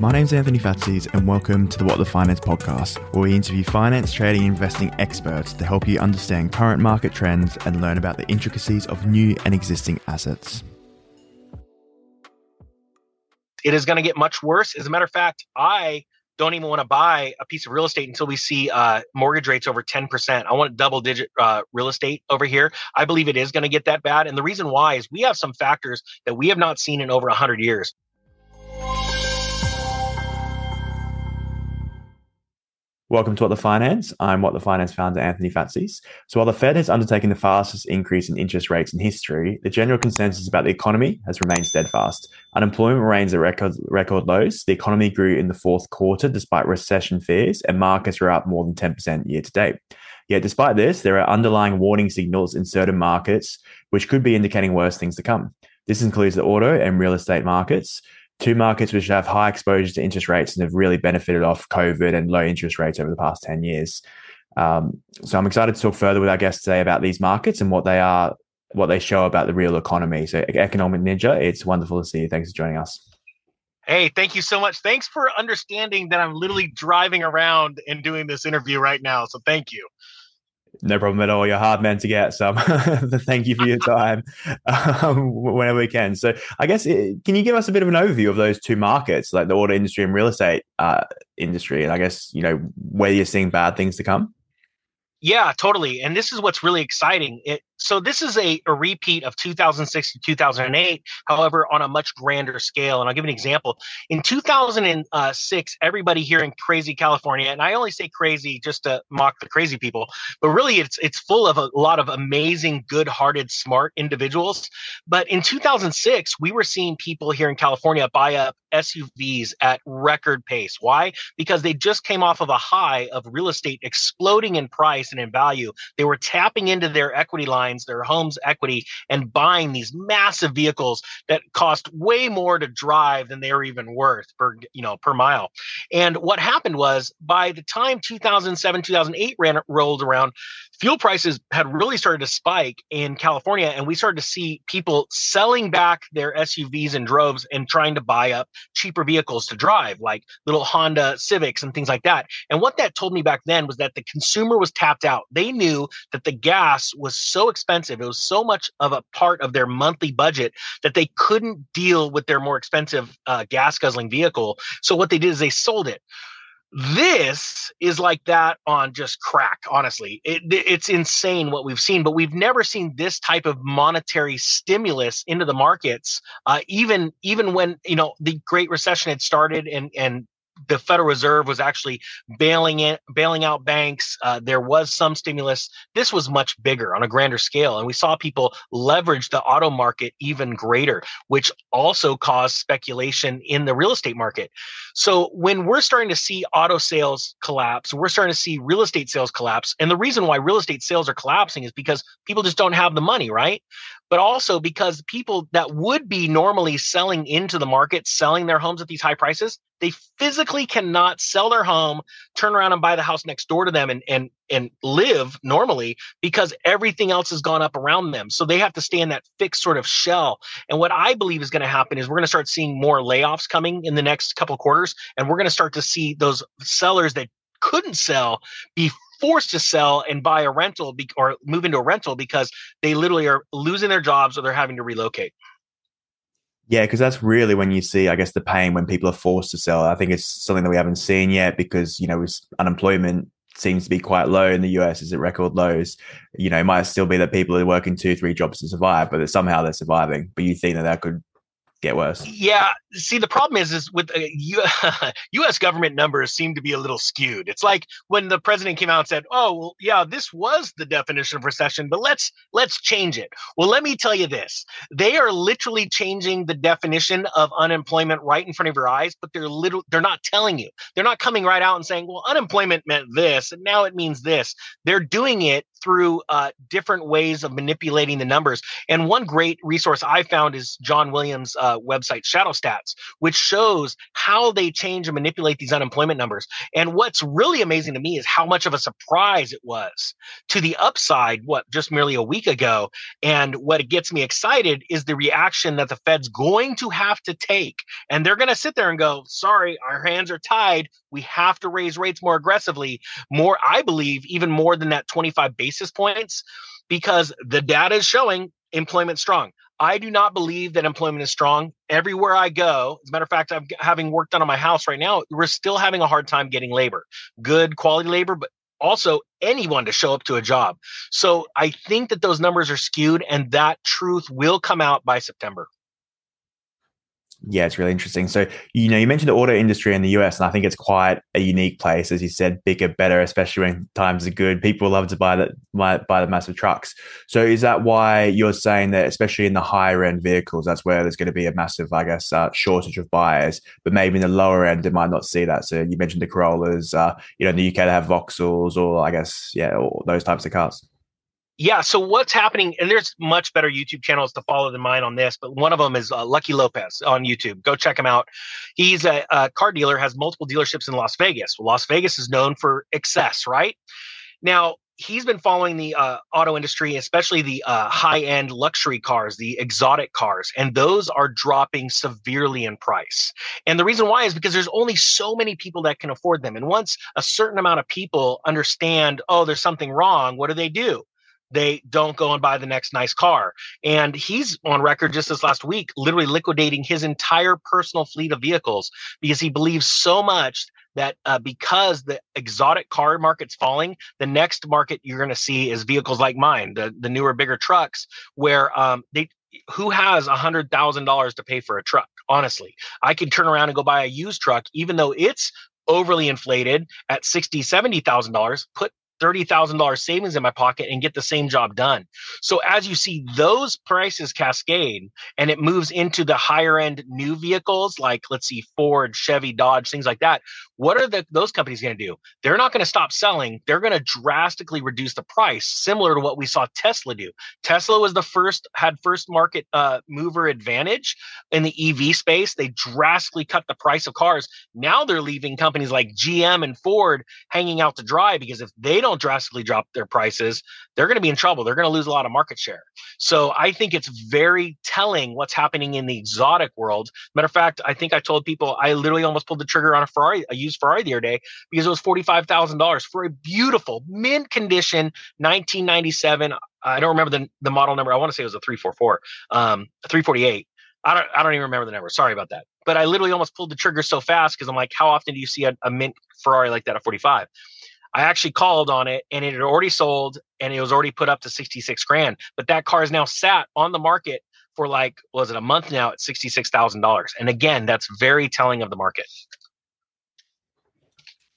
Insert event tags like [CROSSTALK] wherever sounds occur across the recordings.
My name's Anthony Fatseas, and welcome to the What the Finance podcast, where we interview finance, trading, and investing experts to help you understand current market trends and learn about the intricacies of new and existing assets. It is going to get much worse. As a matter of fact, I don't even want to buy a piece of real estate until we see uh, mortgage rates over 10%. I want double digit uh, real estate over here. I believe it is going to get that bad. And the reason why is we have some factors that we have not seen in over 100 years. Welcome to What the Finance. I'm What the Finance founder, Anthony Fatseas. So while the Fed has undertaken the fastest increase in interest rates in history, the general consensus about the economy has remained steadfast. Unemployment remains at record, record lows. The economy grew in the fourth quarter despite recession fears, and markets are up more than 10% year to date. Yet despite this, there are underlying warning signals in certain markets which could be indicating worse things to come. This includes the auto and real estate markets, two markets which have high exposure to interest rates and have really benefited off COVID and low interest rates over the past 10 years. Um, so I'm excited to talk further with our guests today about these markets and what they are, what they show about the real economy. So Economic Ninja, it's wonderful to see you. Thanks for joining us. Hey, thank you so much. Thanks for understanding that I'm literally driving around and doing this interview right now. So thank you. No problem at all. You're hard man to get. So [LAUGHS] thank you for your time um, whenever we can. So I guess, eh, can you give us a bit of an overview of those two markets, like the auto industry and real estate uh, industry? And I guess, you know, where you're seeing bad things to come? Yeah, totally. And this is what's really exciting. It so this is a, a repeat of 2006 to 2008 however on a much grander scale and i'll give an example in 2006 everybody here in crazy california and i only say crazy just to mock the crazy people but really it's it's full of a lot of amazing good-hearted smart individuals but in 2006 we were seeing people here in california buy up SUVs at record pace. Why? Because they just came off of a high of real estate exploding in price and in value. They were tapping into their equity line lines, their home's equity, and buying these massive vehicles that cost way more to drive than they are even worth per you know per mile. And what happened was by the time 2007 2008 ran rolled around, fuel prices had really started to spike in California, and we started to see people selling back their SUVs in droves and trying to buy up cheaper vehicles to drive, like little Honda Civics and things like that. And what that told me back then was that the consumer was tapped out. They knew that the gas was so expensive, it was so much of a part of their monthly budget that they couldn't deal with their more expensive uh, gas guzzling vehicle. So what they did is they sold it this is like that on just crack honestly. It, it's insane what we've seen but we've never seen this type of monetary stimulus into the markets uh, even even when you know the great recession had started and and the Federal Reserve was actually bailing in, bailing out banks. Uh, there was some stimulus. This was much bigger on a grander scale, and we saw people leverage the auto market even greater, which also caused speculation in the real estate market. So when we're starting to see auto sales collapse, we're starting to see real estate sales collapse, and the reason why real estate sales are collapsing is because people just don't have the money, right? But also because people that would be normally selling into the market, selling their homes at these high prices, they physically cannot sell their home, turn around and buy the house next door to them and and and live normally because everything else has gone up around them. So they have to stay in that fixed sort of shell. And what I believe is going to happen is we're going to start seeing more layoffs coming in the next couple quarters and we're going to start to see those sellers that couldn't sell be forced to sell and buy a rental be- or move into a rental because they literally are losing their jobs or they're having to relocate. Yeah, because that's really when you see, I guess, the pain when people are forced to sell. I think it's something that we haven't seen yet because, you know, unemployment seems to be quite low in the US, is at record lows. You know, it might still be that people are working two, three jobs to survive, but that somehow they're surviving. But you think that that could get worse. Yeah. See, the problem is, is with uh, U.S. [LAUGHS] government numbers seem to be a little skewed. It's like when the president came out and said, "Oh, well, yeah, this was the definition of recession, but let's let's change it." Well, let me tell you this: they are literally changing the definition of unemployment right in front of your eyes, but they're little they're not telling you. They're not coming right out and saying, "Well, unemployment meant this, and now it means this." They're doing it through uh, different ways of manipulating the numbers. And one great resource I found is John Williams' uh, website, Shadow Stats, which shows how they change and manipulate these unemployment numbers. And what's really amazing to me is how much of a surprise it was to the upside, what, just merely a week ago. And what gets me excited is the reaction that the Fed's going to have to take. And they're going to sit there and go, sorry, our hands are tied. We have to raise rates more aggressively, more, I believe, even more than that 25 basis points, because the data is showing employment strong. I do not believe that employment is strong. Everywhere I go, as a matter of fact, I'm having work done on my house right now. We're still having a hard time getting labor, good quality labor, but also anyone to show up to a job. So I think that those numbers are skewed and that truth will come out by September. Yeah, it's really interesting. So, you know, you mentioned the auto industry in the US, and I think it's quite a unique place, as you said, bigger, better, especially when times are good. People love to buy the buy, the massive trucks. So, is that why you're saying that, especially in the higher end vehicles, that's where there's going to be a massive, I guess, uh, shortage of buyers, but maybe in the lower end, they might not see that. So, you mentioned the Corollas. Uh, you know, in the UK, they have Vauxhalls, or I guess, yeah, those types of cars yeah so what's happening and there's much better youtube channels to follow than mine on this but one of them is uh, lucky lopez on youtube. Go check him out. He's a, a, car dealer has multiple dealerships in las vegas. Well, las vegas is known for excess right? Now he's been following the uh, auto industry especially the uh, high end luxury cars the exotic cars and those are dropping severely in price. And the reason why is because there's only so many people that can afford them and once a certain amount of people understand oh there's something wrong what do they do they don't go and buy the next nice car. And he's on record just this last week, literally liquidating his entire personal fleet of vehicles because he believes so much that uh, because the exotic car market's falling, the next market you're going to see is vehicles like mine, the the newer, bigger trucks, where um, they who has a hundred thousand dollars to pay for a truck honestly i can turn around and go buy a used truck even though it's overly inflated at sixty, seventy thousand dollars put $30,000 savings in my pocket and get the same job done. So as you see those prices cascade and it moves into the higher end new vehicles like let's see Ford, Chevy, Dodge, things like that, what are the, those companies going to do? They're not going to stop selling. They're going to drastically reduce the price, similar to what we saw Tesla do. Tesla was the first had first market uh, mover advantage in the EV space. They drastically cut the price of cars. Now they're leaving companies like GM and Ford hanging out to dry because if they don't don't drastically drop their prices, they're going to be in trouble. They're going to lose a lot of market share. So I think it's very telling what's happening in the exotic world. Matter of fact, I think I told people I literally almost pulled the trigger on a Ferrari, a used Ferrari the other day because it was $45,000 for a beautiful mint condition 1997. I don't remember the, the model number. I want to say it was a 344, um, 348. I don't, I don't even remember the number. Sorry about that. But I literally almost pulled the trigger so fast because I'm like, how often do you see a, a mint Ferrari like that at 45? I actually called on it and it had already sold and it was already put up to 66 grand. But that car is now sat on the market for like, was it a month now at $66,000? And again, that's very telling of the market.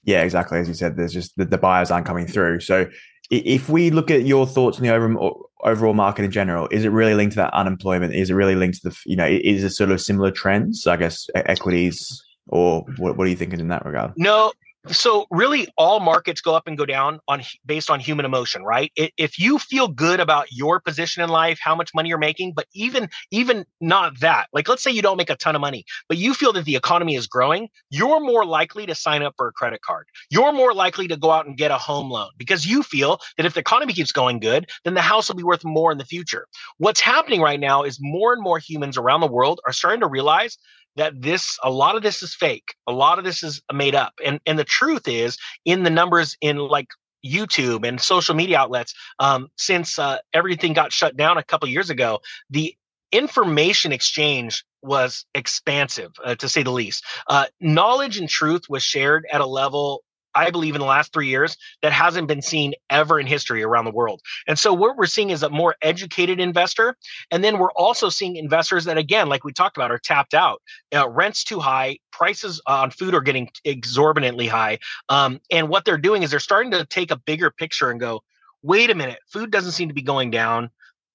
Yeah, exactly. As you said, there's just the, the buyers aren't coming through. So if we look at your thoughts on the overall, overall market in general, is it really linked to that unemployment? Is it really linked to the, you know, is it sort of similar trends, I guess, equities, or what, what are you thinking in that regard? No, so really all markets go up and go down on based on human emotion right? If you feel good about your position in life how much money you're making but even even not that like let's say you don't make a ton of money but you feel that the economy is growing you're more likely to sign up for a credit card. You're more likely to go out and get a home loan because you feel that if the economy keeps going good then the house will be worth more in the future. What's happening right now is more and more humans around the world are starting to realize that this a lot of this is fake a lot of this is made up and and the truth is in the numbers in like youtube and social media outlets um, since uh, everything got shut down a couple years ago the information exchange was expansive uh, to say the least. Uh, knowledge and truth was shared at a level I believe in the last three years that hasn't been seen ever in history around the world. And so what we're seeing is a more educated investor. And then we're also seeing investors that, again, like we talked about, are tapped out. Uh, rent's too high, prices on food are getting exorbitantly high. Um, and what they're doing is they're starting to take a bigger picture and go, wait a minute, food doesn't seem to be going down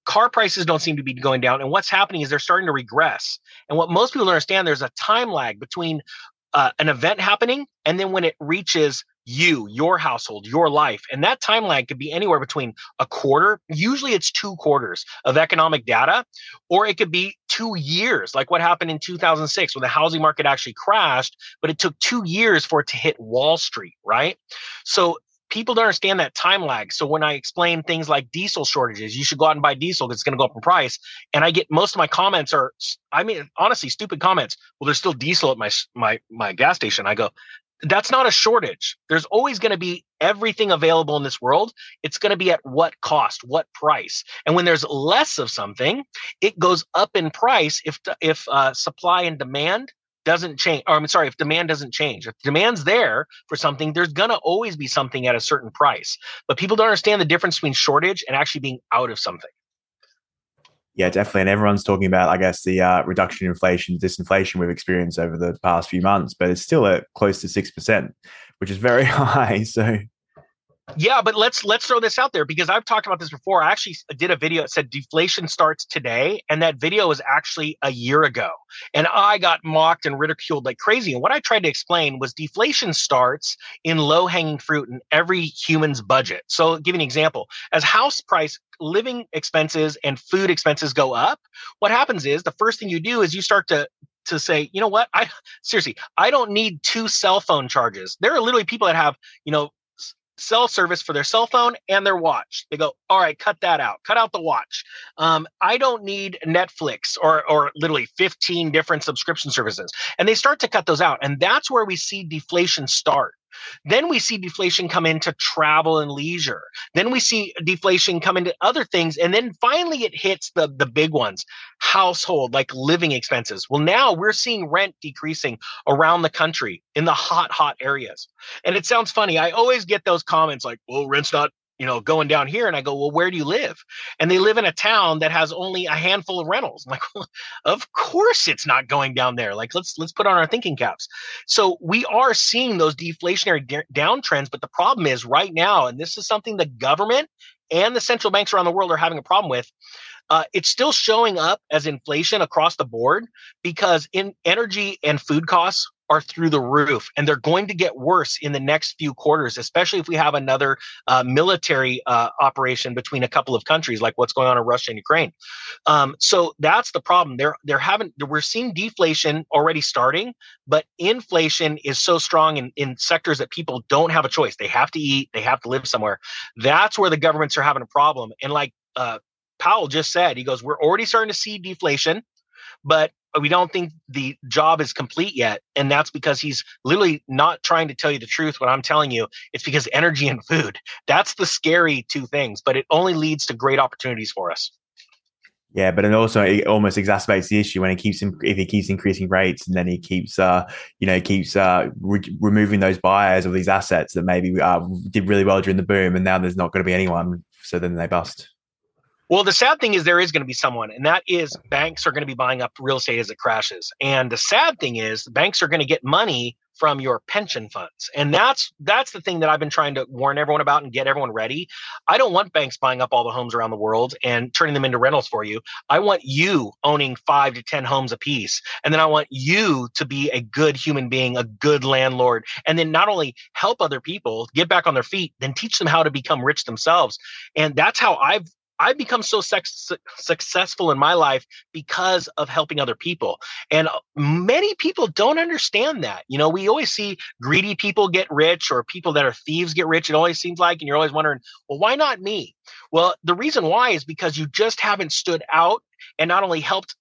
car prices don't seem to be going down. And what's happening is they're starting to regress. And what most people understand, there's a time lag between uh, an event happening and then when it reaches you, your household, your life. And that time lag could be anywhere between a quarter, usually it's two quarters of economic data, or it could be two years, like what happened in 2006 when the housing market actually crashed, but it took two years for it to hit Wall Street, right? So people don't understand that time lag. So when I explain things like diesel shortages, you should go out and buy diesel because it's going to go up in price. And I get most of my comments are, I mean, honestly, stupid comments. Well, there's still diesel at my my my gas station. I go, that's not a shortage. There's always going to be everything available in this world. It's going to be at what cost, what price. And when there's less of something, it goes up in price if if uh, supply and demand doesn't change or I'm sorry, if demand doesn't change. If demand's there for something, there's gonna always be something at a certain price. But people don't understand the difference between shortage and actually being out of something. Yeah, definitely. And everyone's talking about, I guess, the uh, reduction in inflation, disinflation we've experienced over the past few months, but it's still at close to 6%, which is very [LAUGHS] high. So yeah, but let's let's throw this out there because I've talked about this before. I actually did a video that said deflation starts today, and that video was actually a year ago. And I got mocked and ridiculed like crazy. And what I tried to explain was deflation starts in low hanging fruit in every human's budget. So, give an example. As house price living expenses and food expenses go up, what happens is the first thing you do is you start to to say, you know what? I seriously, I don't need two cell phone charges. There are literally people that have, you know, cell service for their cell phone and their watch. They go, all right, cut that out. Cut out the watch. Um, I don't need Netflix or or literally 15 different subscription services. And they start to cut those out. And that's where we see deflation start. Then we see deflation come into travel and leisure. Then we see deflation come into other things. And then finally it hits the, the big ones household, like living expenses. Well, now we're seeing rent decreasing around the country in the hot, hot areas. And it sounds funny. I always get those comments like, well, rent's not you know, going down here. And I go, well, where do you live? And they live in a town that has only a handful of rentals. I'm like, well, of course it's not going down there. Like, let's let's put on our thinking caps. So we are seeing those deflationary downtrends, but the problem is right now, and this is something the government and the central banks around the world are having a problem with. Uh, it's still showing up as inflation across the board because in energy and food costs are through the roof and they're going to get worse in the next few quarters especially if we have another uh, military uh, operation between a couple of countries like what's going on in russia and ukraine. Um, so that's the problem. They're they're having we're seeing deflation already starting but inflation is so strong in, in sectors that people don't have a choice. They have to eat they have to live somewhere. That's where the governments are having a problem. And like uh, powell just said he goes we're already starting to see deflation but we don't think the job is complete yet. And that's because he's literally not trying to tell you the truth. What I'm telling you, it's because energy and food. That's the scary two things, but it only leads to great opportunities for us. Yeah, but it also it almost exacerbates the issue when he keeps if he keeps increasing rates and then he keeps uh you know keeps uh re- removing those buyers of these assets that maybe uh, did really well during the boom and now there's not going to be anyone so then they bust. Well, the sad thing is there is going to be someone, and that is banks are going to be buying up real estate as it crashes. And the sad thing is banks are going to get money from your pension funds. And that's that's the thing that I've been trying to warn everyone about and get everyone ready. I don't want banks buying up all the homes around the world and turning them into rentals for you. I want you owning 5 to 10 homes apiece. And then I want you to be a good human being, a good landlord, and then not only help other people get back on their feet, then teach them how to become rich themselves. And that's how I've I've become so sex- successful in my life because of helping other people. And uh, many people don't understand that. You know, we always see greedy people get rich or people that are thieves get rich. It always seems like, and you're always wondering, well, why not me? Well, the reason why is because you just haven't stood out and not only helped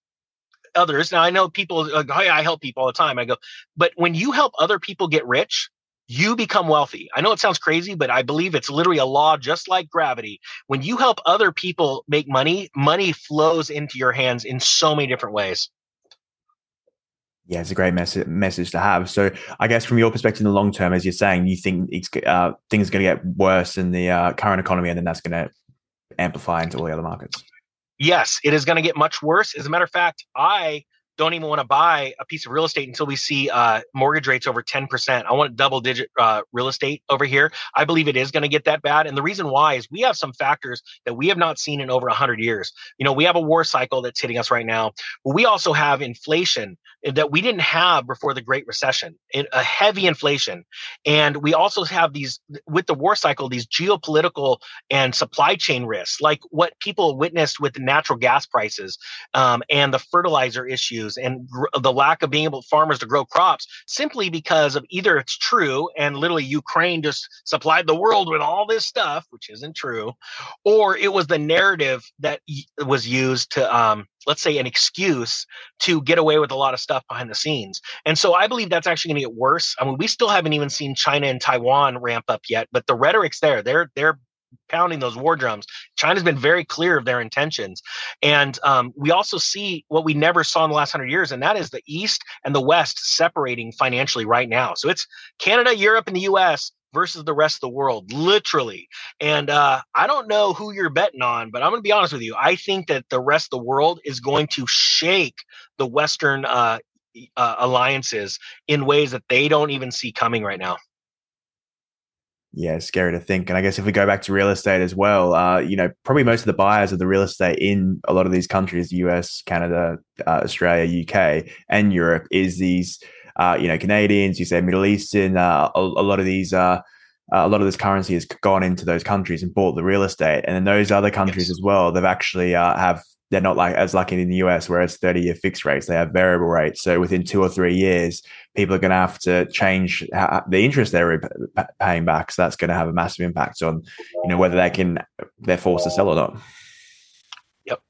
others. Now, I know people, like, oh, yeah, I help people all the time. I go, but when you help other people get rich, you become wealthy. I know it sounds crazy, but I believe it's literally a law just like gravity. When you help other people make money, money flows into your hands in so many different ways. Yeah, it's a great message message to have. So, I guess from your perspective in the long term, as you're saying, you think it's uh, things are going to get worse in the uh, current economy, and then that's going to amplify into all the other markets. Yes, it is going to get much worse. As a matter of fact, I don't even want to buy a piece of real estate until we see uh, mortgage rates over 10%. I want double digit uh, real estate over here. I believe it is going to get that bad. And the reason why is we have some factors that we have not seen in over 100 years. You know, we have a war cycle that's hitting us right now. We also have inflation that we didn't have before the Great Recession, a heavy inflation. And we also have these, with the war cycle, these geopolitical and supply chain risks, like what people witnessed with the natural gas prices um, and the fertilizer issues and the lack of being able farmers to grow crops simply because of either it's true and literally Ukraine just supplied the world with all this stuff, which isn't true, or it was the narrative that was used to um, let's say an excuse to get away with a lot of stuff behind the scenes. And so I believe that's actually going to get worse. I mean, we still haven't even seen China and Taiwan ramp up yet, but the rhetoric's there. They're they're pounding those war drums. China's been very clear of their intentions. And um, we also see what we never saw in the last hundred years, and that is the East and the West separating financially right now. So it's Canada, Europe, and the US versus the rest of the world, literally. And uh, I don't know who you're betting on, but I'm going to be honest with you. I think that the rest of the world is going to shake the Western uh, uh, alliances in ways that they don't even see coming right now. Yeah, scary to think. And I guess if we go back to real estate as well, uh, you know, probably most of the buyers of the real estate in a lot of these countries, US, Canada, uh, Australia, UK, and Europe, is these uh, you know, Canadians, you say Middle Eastern, uh, a, a, lot of these, uh, uh, a lot of this currency has gone into those countries and bought the real estate. And in those other countries yes. as well, they've actually uh, have they're not like as lucky in the US where it's 30 year fixed rates. They have variable rates. So within two or three years, people are going to have to change the interest they're paying back. So that's going to have a massive impact on, you know, whether they can, they're forced to sell or not. Yep.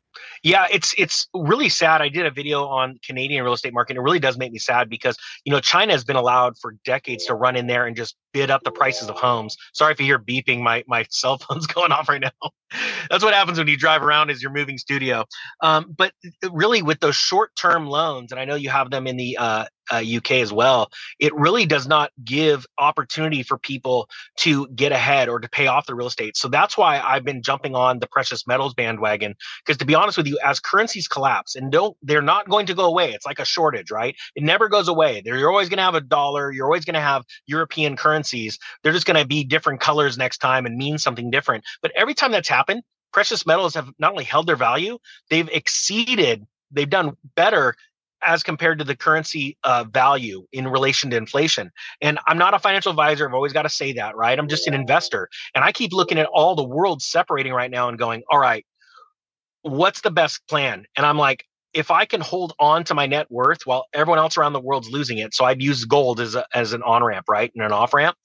Yeah, it's it's really sad. I did a video on Canadian real estate market. And It really does make me sad because you know China has been allowed for decades to run in there and just bid up the prices of homes. Sorry if you hear beeping. My my [LAUGHS] cell phone's going off right now. [LAUGHS] That's what happens when you drive around as you're moving studio. Um, but really, with those short term loans, and I know you have them in the uh, uh, UK as well, it really does not give opportunity for people to get ahead or to pay off the real estate. So that's why I've been jumping on the precious metals bandwagon. Because to be honest with you, as currencies collapse and don't, they're not going to go away. It's like a shortage, right? It never goes away. You're always going to have a dollar. You're always going to have European currencies. They're just going to be different colors next time and mean something different. But every time that's happened, precious metals have not only held their value, they've exceeded they've done better as compared to the currency uh, value in relation to inflation. And I'm not a financial advisor. I've always got to say that, right? I'm just an investor. And I keep looking at all the world separating right now and going, all right, what's the best plan? And I'm like, if I can hold on to my net worth while everyone else around the world's losing it, so I'd use gold as, a, as an on ramp, right? And an off ramp.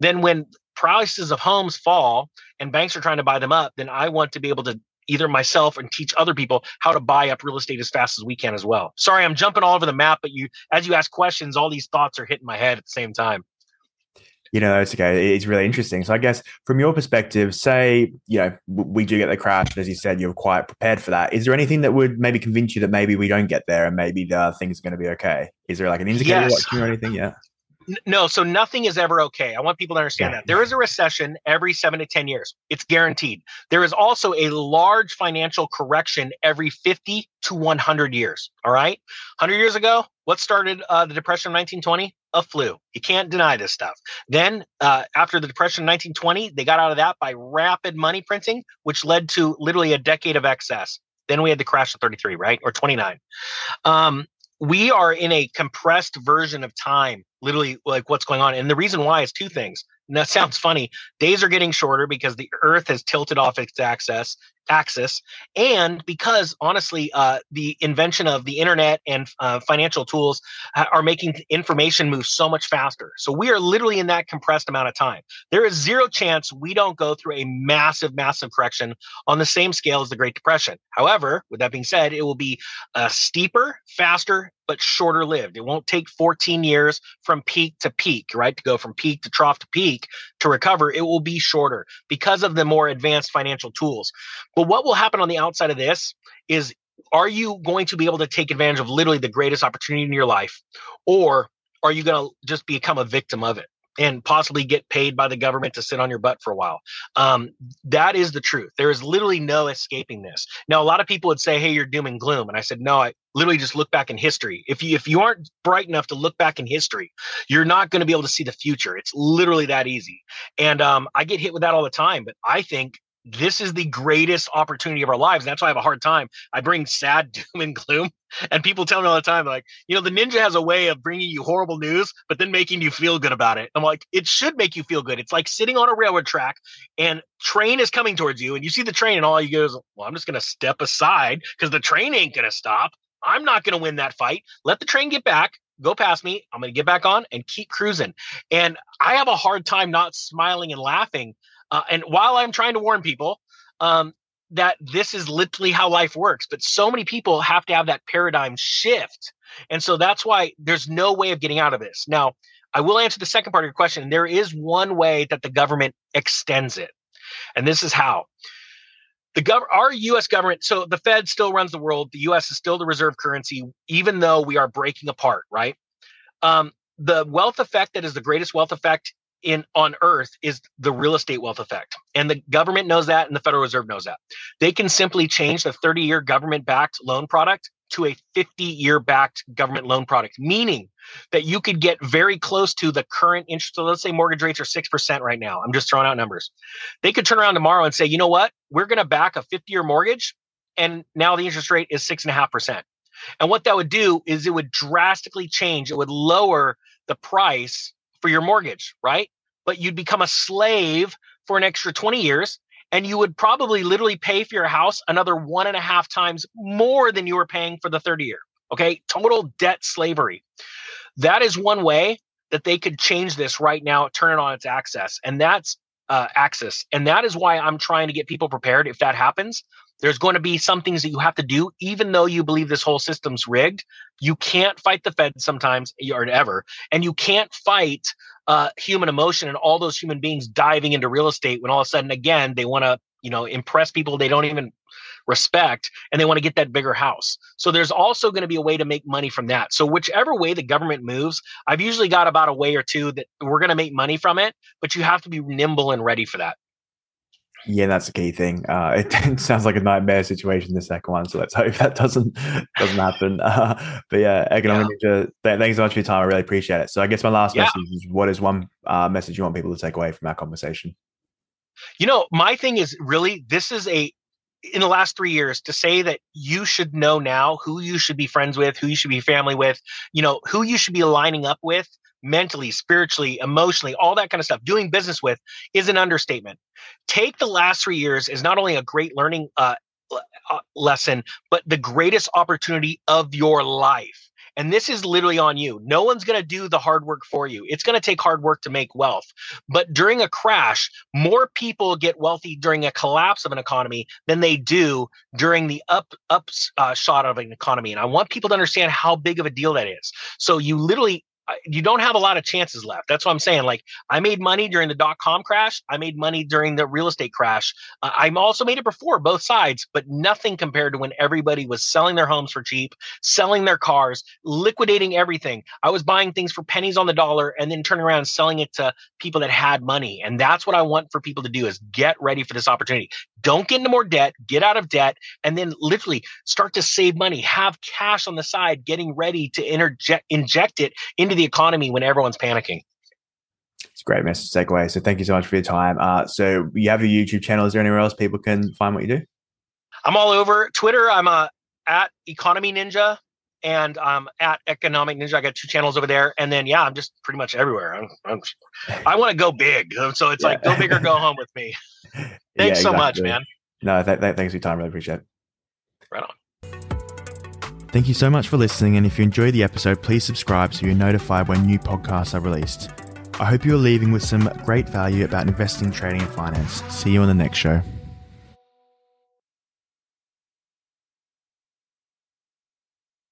Then when prices of homes fall and banks are trying to buy them up, then I want to be able to either myself and teach other people how to buy up real estate as fast as we can as well. Sorry, I'm jumping all over the map, but you as you ask questions, all these thoughts are hitting my head at the same time. You know, it's okay. It's really interesting. So, I guess from your perspective, say, you know, we do get the crash, and as you said, you're quite prepared for that. Is there anything that would maybe convince you that maybe we don't get there and maybe the things are going to be okay? Is there like an indicator yes. watching or anything? Yeah no, so nothing is ever okay. I want people to understand yeah. that. There is a recession every seven to 10 years. It's guaranteed. There is also a large financial correction every 50 to 100 years. All right. 100 years ago, what started uh, the Depression of 1920? A flu. You can't deny this stuff. Then, uh, after the Depression of 1920, they got out of that by rapid money printing, which led to literally a decade of excess. Then we had the crash of 33, right? Or 29. Um, we are in a compressed version of time literally like what's going on and the reason why is two things that sounds funny days are getting shorter because the earth has tilted off its axis axis and because honestly uh, the invention of the internet and uh, financial tools are making information move so much faster so we are literally in that compressed amount of time there is zero chance we don't go through a massive massive correction on the same scale as the great depression however with that being said it will be uh, steeper faster but shorter lived. It won't take 14 years from peak to peak, right? To go from peak to trough to peak to recover. It will be shorter because of the more advanced financial tools. But what will happen on the outside of this is are you going to be able to take advantage of literally the greatest opportunity in your life? Or are you going to just become a victim of it? And possibly get paid by the government to sit on your butt for a while. Um, that is the truth. There is literally no escaping this. Now, a lot of people would say, "Hey, you're doom and gloom," and I said, "No, I literally just look back in history. If you if you aren't bright enough to look back in history, you're not going to be able to see the future. It's literally that easy." And um, I get hit with that all the time, but I think this is the greatest opportunity of our lives. And that's why I have a hard time. I bring sad [LAUGHS] doom and gloom, and people tell me all the time, like, you know, the ninja has a way of bringing you horrible news, but then making you feel good about it. I'm like, it should make you feel good. It's like sitting on a railroad track and train is coming towards you, and you see the train, and all you go is, well, I'm just going to step aside because the train ain't going to stop. I'm not going to win that fight. Let the train get back go past me. I'm going to get back on and keep cruising. And I have a hard time not smiling and laughing uh, and while I'm trying to warn people um, that this is literally how life works, but so many people have to have that paradigm shift. And so that's why there's no way of getting out of this. Now, I will answer the second part of your question. There is one way that the government extends it. And this is how. The gov- our US government, so the Fed still runs the world. The US is still the reserve currency, even though we are breaking apart, right? Um, the wealth effect that is the greatest wealth effect in on earth is the real estate wealth effect and the government knows that and the federal reserve knows that. They can simply change the 30 year government backed loan product to a 50 year backed government loan product meaning that you could get very close to the current interest so let's say mortgage rates are 6% right now i'm just throwing out numbers. They could turn around tomorrow and say you know what? We're going to back a 50 year mortgage and now the interest rate is 6.5% and what that would do is it would drastically change it would lower the price for your mortgage, right? But you'd become a slave for an extra 20 years and you would probably literally pay for your house another one and a half times more than you were paying for the 30 year. Okay. Total debt slavery. That is one way that they could change this right now, turn it on its access. And that's uh, axis. And that is why I'm trying to get people prepared if that happens. There's going to be some things that you have to do, even though you believe this whole system's rigged. You can't fight the Fed sometimes or ever, and you can't fight uh, human emotion and all those human beings diving into real estate when all of a sudden, again, they want to, you know, impress people they don't even respect and they want to get that bigger house. So there's also going to be a way to make money from that. So whichever way the government moves, I've usually got about a way or two that we're going to make money from it, but you have to be nimble and ready for that. Yeah, that's the key thing. Uh, it, [LAUGHS] sounds like a nightmare situation, the second one. So let's hope that doesn't doesn't happen. [LAUGHS] Uh, but yeah, economic yeah. Ninja, thanks so much for your time. I really appreciate it. So I guess my last yeah. message is: what is one uh, message you want people to take away from our conversation? You know, my thing is really this is a in the last three years to say that you should know now who you should be friends with, who you should be family with, you know, who you should be aligning up with mentally, spiritually, emotionally, all that kind of stuff, doing business with is an understatement. Take the last three years is not only a great learning uh, uh, lesson, but the greatest opportunity of your life. And this is literally on you. No one's going to do the hard work for you. It's going to take hard work to make wealth. But during a crash, more people get wealthy during a collapse of an economy than they do during the up up uh, shot of an economy. And I want people to understand how big of a deal that is. So you literally you don't have a lot of chances left. That's what I'm saying. Like I made money during the dot com crash. I made money during the real estate crash. Uh, I'm also made it before both sides, but nothing compared to when everybody was selling their homes for cheap, selling their cars, liquidating everything. I was buying things for pennies on the dollar and then turning around and selling it to people that had money. And that's what I want for people to do is get ready for this opportunity. Don't get into more debt, get out of debt, and then literally start to save money. Have cash on the side, getting ready to interject, inject it into the economy when everyone's panicking. It's a great message away. So thank you so much for your time. Uh, so you have a YouTube channel. Is there anywhere else people can find what you do? I'm all over Twitter. I'm uh, at Economy Ninja and I'm at Economic Ninja. I got two channels over there, and then yeah, I'm just pretty much everywhere. I'm, I'm, i want to go big, so it's yeah. like go big or go home with me. [LAUGHS] Thanks yeah, exactly. so much, man. No, th- th- thanks for your time. Really appreciate it. Right on. Thank you so much for listening, and if you enjoyed the episode, please subscribe so you're notified when new podcasts are released. I hope you're leaving with some great value about investing, trading, and finance. See you on the next show.